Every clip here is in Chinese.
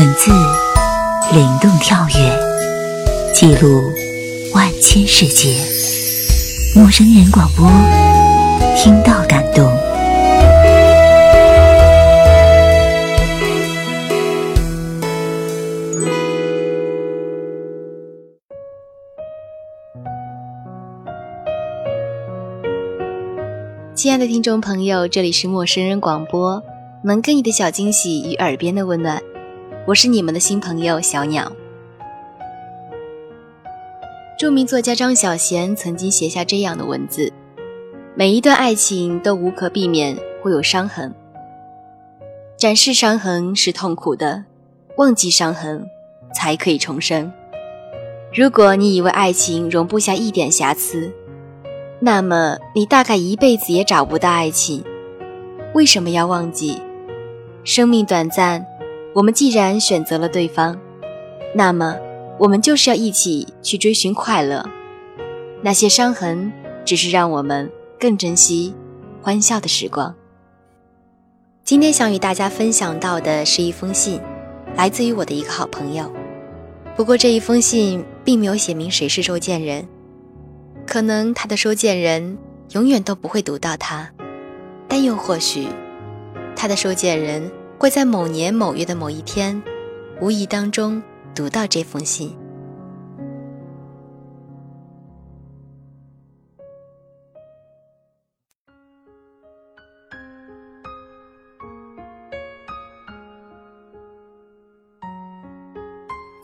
文字灵动跳跃，记录万千世界。陌生人广播，听到感动。亲爱的听众朋友，这里是陌生人广播，能给你的小惊喜与耳边的温暖，我是你们的新朋友小鸟。著名作家张小娴曾经写下这样的文字：每一段爱情都无可避免会有伤痕，展示伤痕是痛苦的，忘记伤痕才可以重生。如果你以为爱情容不下一点瑕疵，那么你大概一辈子也找不到爱情。为什么要忘记？生命短暂，我们既然选择了对方，那么我们就是要一起去追寻快乐。那些伤痕，只是让我们更珍惜欢笑的时光。今天想与大家分享到的是一封信，来自于我的一个好朋友。不过这一封信并没有写明谁是收件人。可能他的收件人永远都不会读到它，但又或许，他的收件人会在某年某月的某一天，无意当中读到这封信。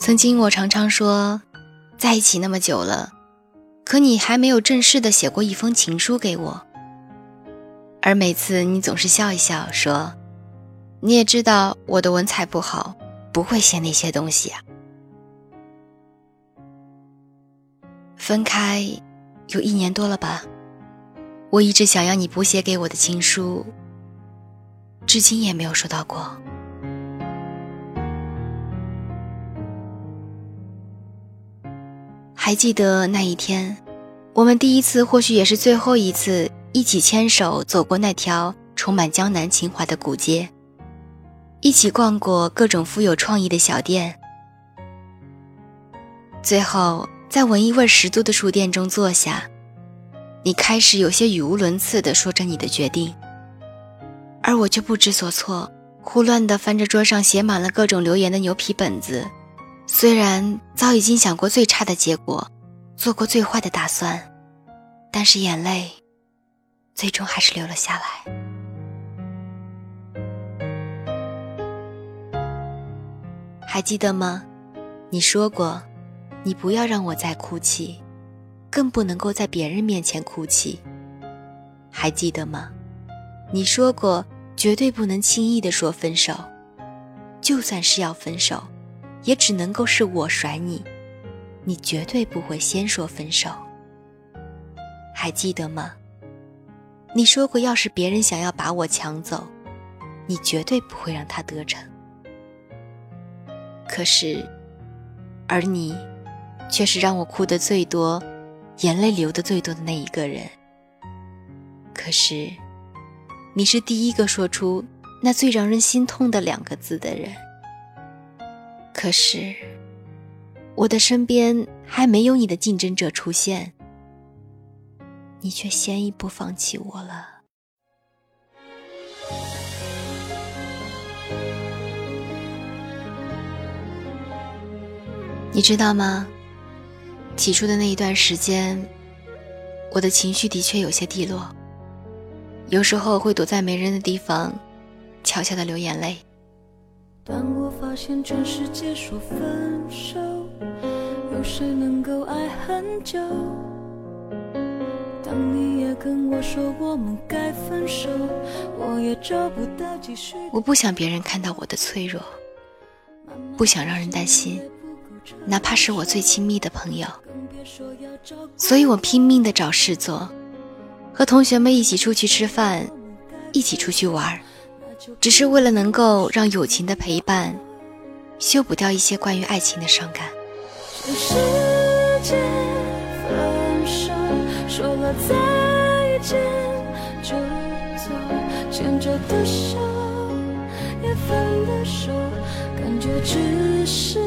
曾经我常常说，在一起那么久了。可你还没有正式的写过一封情书给我，而每次你总是笑一笑说：“你也知道我的文采不好，不会写那些东西啊。”分开有一年多了吧，我一直想要你补写给我的情书，至今也没有收到过。还记得那一天，我们第一次，或许也是最后一次，一起牵手走过那条充满江南情怀的古街，一起逛过各种富有创意的小店，最后在文艺味十足的书店中坐下，你开始有些语无伦次地说着你的决定，而我却不知所措，胡乱地翻着桌上写满了各种留言的牛皮本子。虽然早已经想过最差的结果，做过最坏的打算，但是眼泪最终还是流了下来。还记得吗？你说过，你不要让我再哭泣，更不能够在别人面前哭泣。还记得吗？你说过，绝对不能轻易的说分手，就算是要分手。也只能够是我甩你，你绝对不会先说分手。还记得吗？你说过，要是别人想要把我抢走，你绝对不会让他得逞。可是，而你，却是让我哭的最多、眼泪流的最多的那一个人。可是，你是第一个说出那最让人心痛的两个字的人。可是，我的身边还没有你的竞争者出现，你却先一步放弃我了。你知道吗？起初的那一段时间，我的情绪的确有些低落，有时候会躲在没人的地方，悄悄的流眼泪。当我发现全世界说分手，有谁能够爱很久？当你也跟我说我们该分手，我也找不到继续。我不想别人看到我的脆弱，不想让人担心，哪怕是我最亲密的朋友。所以我拼命的找事做，和同学们一起出去吃饭，一起出去玩。只是为了能够让友情的陪伴修补掉一些关于爱情的伤感。全世界分手，说了再见就走，牵着的手分了手感觉只是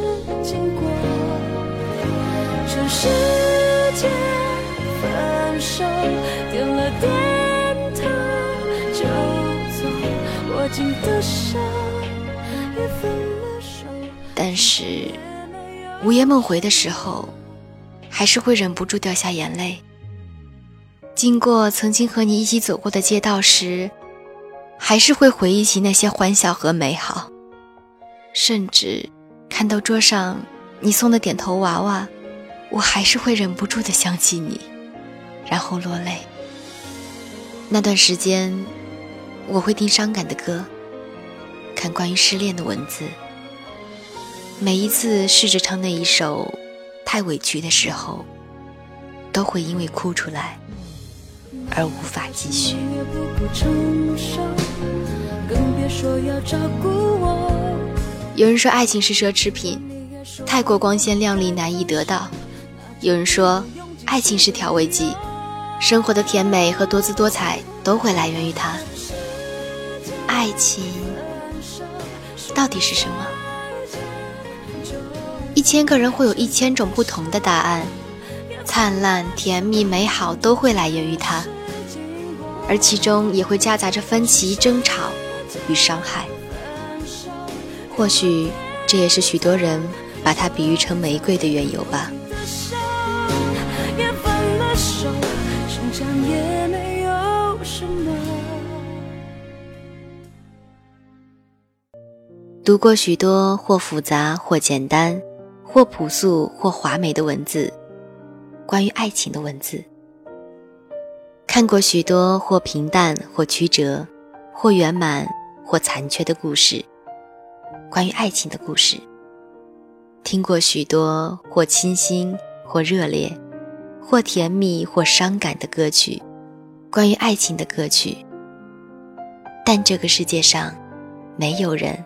经过全世界放手点了点头就走握紧的手。但是午夜梦回的时候还是会忍不住掉下眼泪。经过曾经和你一起走过的街道时还是会回忆起那些欢笑和美好，甚至看到桌上你送的点头娃娃，我还是会忍不住的想起你，然后落泪。那段时间，我会听伤感的歌，看关于失恋的文字。每一次试着唱那一首太委屈的时候，都会因为哭出来而无法继续。有人说爱情是奢侈品，太过光鲜亮丽难以得到；有人说爱情是调味剂，生活的甜美和多姿多彩都会来源于它。爱情到底是什么？一千个人会有一千种不同的答案，灿烂、甜蜜、美好都会来源于它，而其中也会夹杂着分歧、争吵与伤害。或许这也是许多人把它比喻成玫瑰的缘由吧。读过许多或复杂、或简单、或朴素、或华美的文字，关于爱情的文字；看过许多或平淡、或曲折、或圆满、或残缺的故事，关于爱情的故事；听过许多或清新、或热烈、或甜蜜、或伤感的歌曲，关于爱情的歌曲。但这个世界上，没有人。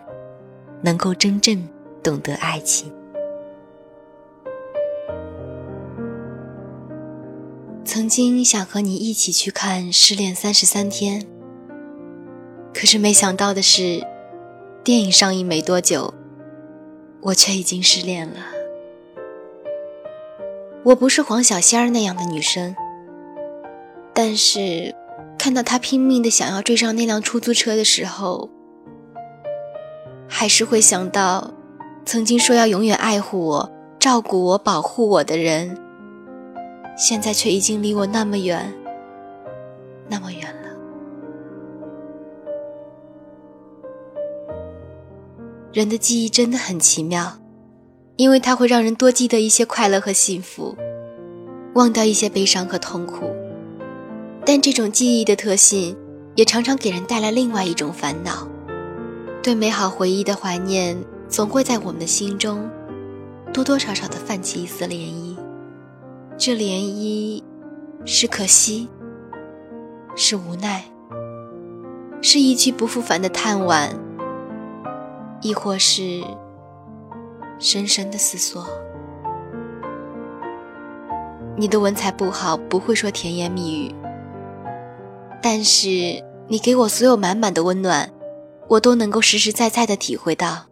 能够真正懂得爱情。曾经想和你一起去看《失恋三十三天》，可是没想到的是，电影上映没多久，我却已经失恋了。我不是黄小仙儿那样的女生，但是看到她拼命的想要追上那辆出租车的时候，还是会想到，曾经说要永远爱护我、照顾我、保护我的人，现在却已经离我那么远，那么远了。人的记忆真的很奇妙，因为它会让人多记得一些快乐和幸福，忘掉一些悲伤和痛苦。但这种记忆的特性，也常常给人带来另外一种烦恼。对美好回忆的怀念，总会在我们的心中多多少少的泛起一丝涟漪。这涟漪是可惜，是无奈，是一去不复返的叹惋，亦或是深深的思索。你的文采不好，不会说甜言蜜语，但是你给我所有满满的温暖。我都能够实实在在的体会到，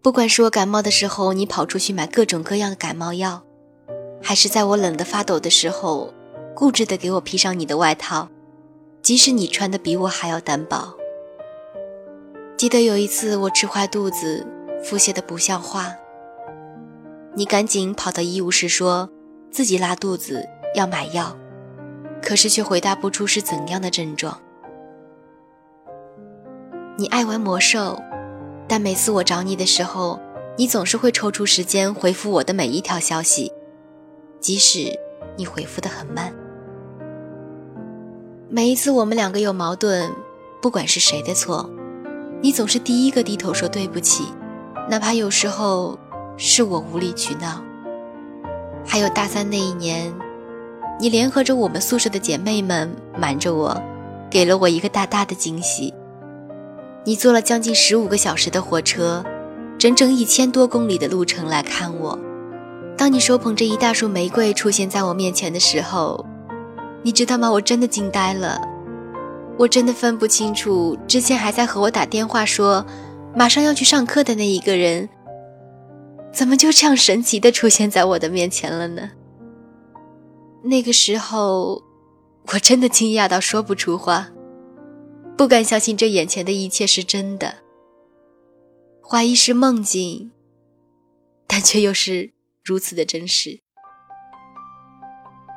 不管是我感冒的时候，你跑出去买各种各样的感冒药，还是在我冷得发抖的时候，固执的给我披上你的外套，即使你穿的比我还要单薄。记得有一次我吃坏肚子，腹泻的不像话，你赶紧跑到医务室说自己拉肚子要买药，可是却回答不出是怎样的症状。你爱玩魔兽，但每次我找你的时候，你总是会抽出时间回复我的每一条消息，即使你回复的很慢。每一次我们两个有矛盾，不管是谁的错，你总是第一个低头说对不起，哪怕有时候是我无理取闹。还有大三那一年，你联合着我们宿舍的姐妹们瞒着我，给了我一个大大的惊喜。你坐了将近十五个小时的火车，整整一千多公里的路程来看我。当你手捧着一大束玫瑰出现在我面前的时候，你知道吗？我真的惊呆了，我真的分不清楚之前还在和我打电话说马上要去上课的那一个人，怎么就这样神奇的出现在我的面前了呢？那个时候，我真的惊讶到说不出话，不敢相信这眼前的一切是真的，怀疑是梦境，但却又是如此的真实。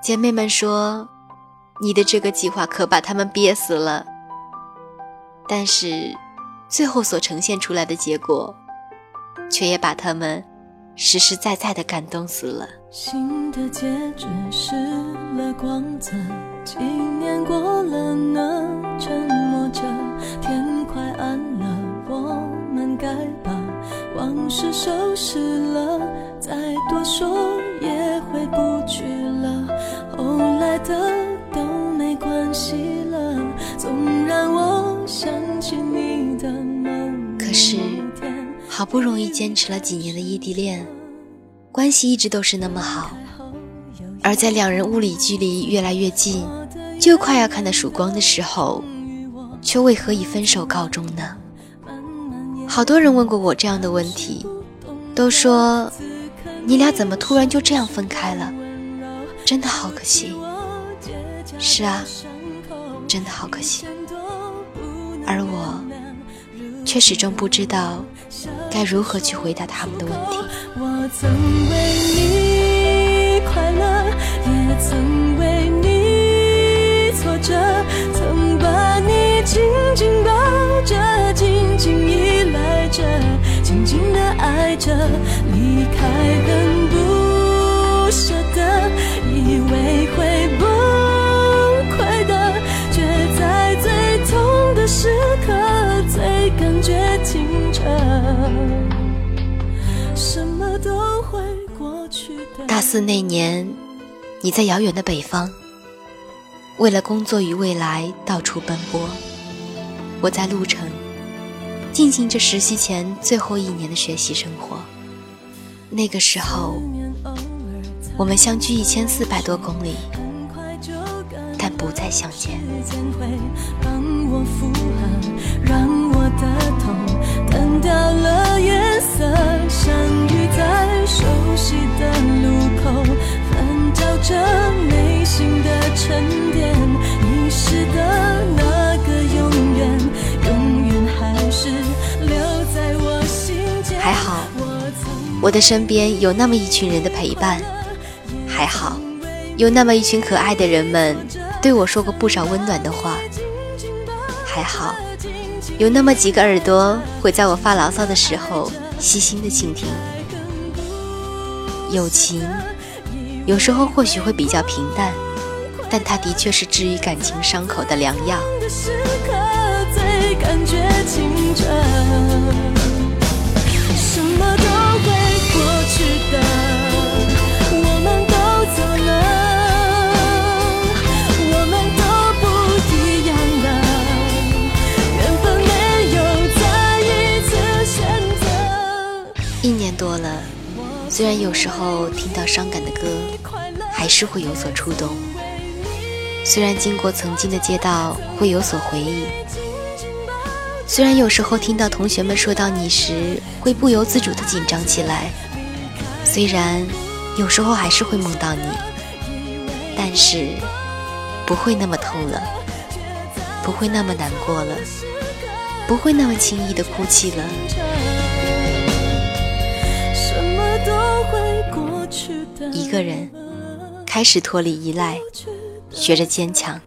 姐妹们说：“你的这个计划可把他们憋死了。”但是，最后所呈现出来的结果，却也把他们实实在在的感动死了。新的结局失了光泽，几年过了呢，沉默着，天快暗了，我们该把往事收拾了，再多说也回不去不容易坚持了几年的异地恋，关系一直都是那么好，而在两人物理距离越来越近，就快要看到曙光的时候，却为何以分手告终呢？好多人问过我这样的问题，都说你俩怎么突然就这样分开了？真的好可惜。是啊，真的好可惜。而我却始终不知道该如何去回答他们的问题。我曾为你快乐，也曾为你挫折，曾把你紧紧抱着，紧紧依赖着，紧紧的爱着，离开的大四那年，你在遥远的北方，为了工作与未来到处奔波；我在路城，进行着实习前最后一年的学习生活。那个时候，我们相距一千四百多公里，但不再相见。着内心的沉淀，遗失的那个永远，永远还是留在我心间。还好我的身边有那么一群人的陪伴，还好，有那么一群可爱的人们对我说过不少温暖的话，还好，有那么几个耳朵会在我发牢骚的时候细心的倾听。友情有时候或许会比较平淡，但它的确是治愈感情伤口的良药。最感觉清澈，虽然有时候听到伤感的歌，还是会有所触动。虽然经过曾经的街道会有所回忆，虽然有时候听到同学们说到你时会不由自主的紧张起来，虽然有时候还是会梦到你，但是不会那么痛了，不会那么难过了，不会那么轻易的哭泣了。一个人开始脱离依赖，学着坚强，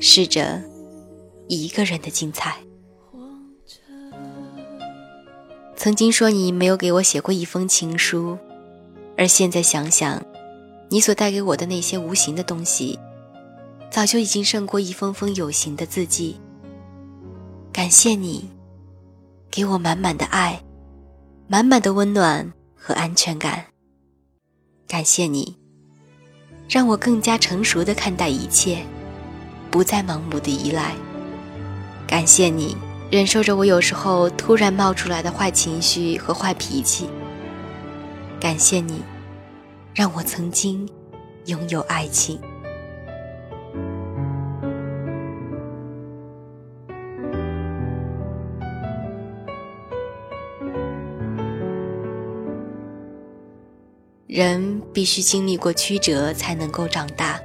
试着一个人的精彩。曾经说你没有给我写过一封情书，而现在想想，你所带给我的那些无形的东西，早就已经胜过一封封有形的字迹。感谢你，给我满满的爱，满满的温暖和安全感。感谢你，让我更加成熟的看待一切，不再盲目的依赖。感谢你，忍受着我有时候突然冒出来的坏情绪和坏脾气。感谢你，让我曾经拥有爱情。人必须经历过曲折才能够长大，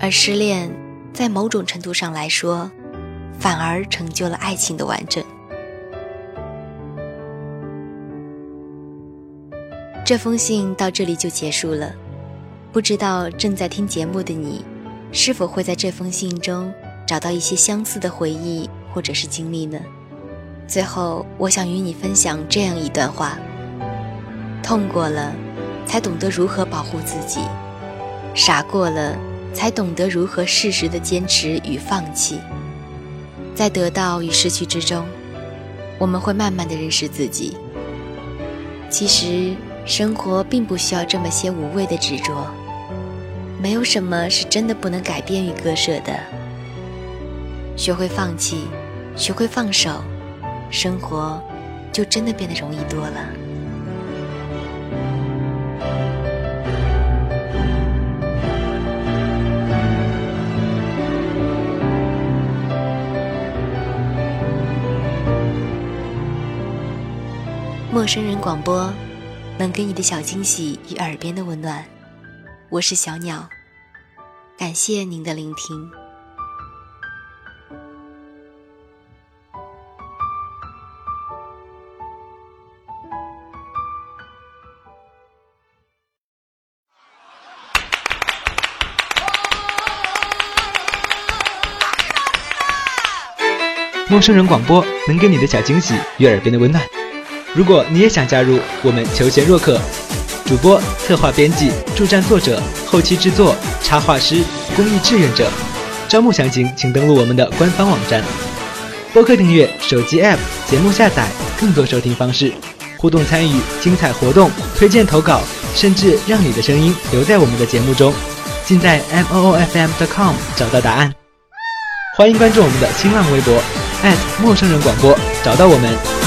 而失恋在某种程度上来说，反而成就了爱情的完整。这封信到这里就结束了，不知道正在听节目的你，是否会在这封信中找到一些相似的回忆或者是经历呢？最后，我想与你分享这样一段话：痛过了。才懂得如何保护自己，傻过了，才懂得如何适时的坚持与放弃。在得到与失去之中，我们会慢慢的认识自己。其实，生活并不需要这么些无谓的执着，没有什么是真的不能改变与割舍的。学会放弃，学会放手，生活就真的变得容易多了。陌生人广播，能给你的小惊喜与耳边的温暖。我是小鸟，感谢您的聆听。陌生人广播，能给你的小惊喜与耳边的温暖。如果你也想加入我们，求贤若渴，主播、策划、编辑、助战作者、后期制作、插画师、公益志愿者，招募详情请登录我们的官方网站。播客订阅、手机 App、节目下载、更多收听方式、互动参与、精彩活动、推荐投稿，甚至让你的声音留在我们的节目中，尽在 m o o f m dot com 找到答案。欢迎关注我们的新浪微博陌生人广播，找到我们。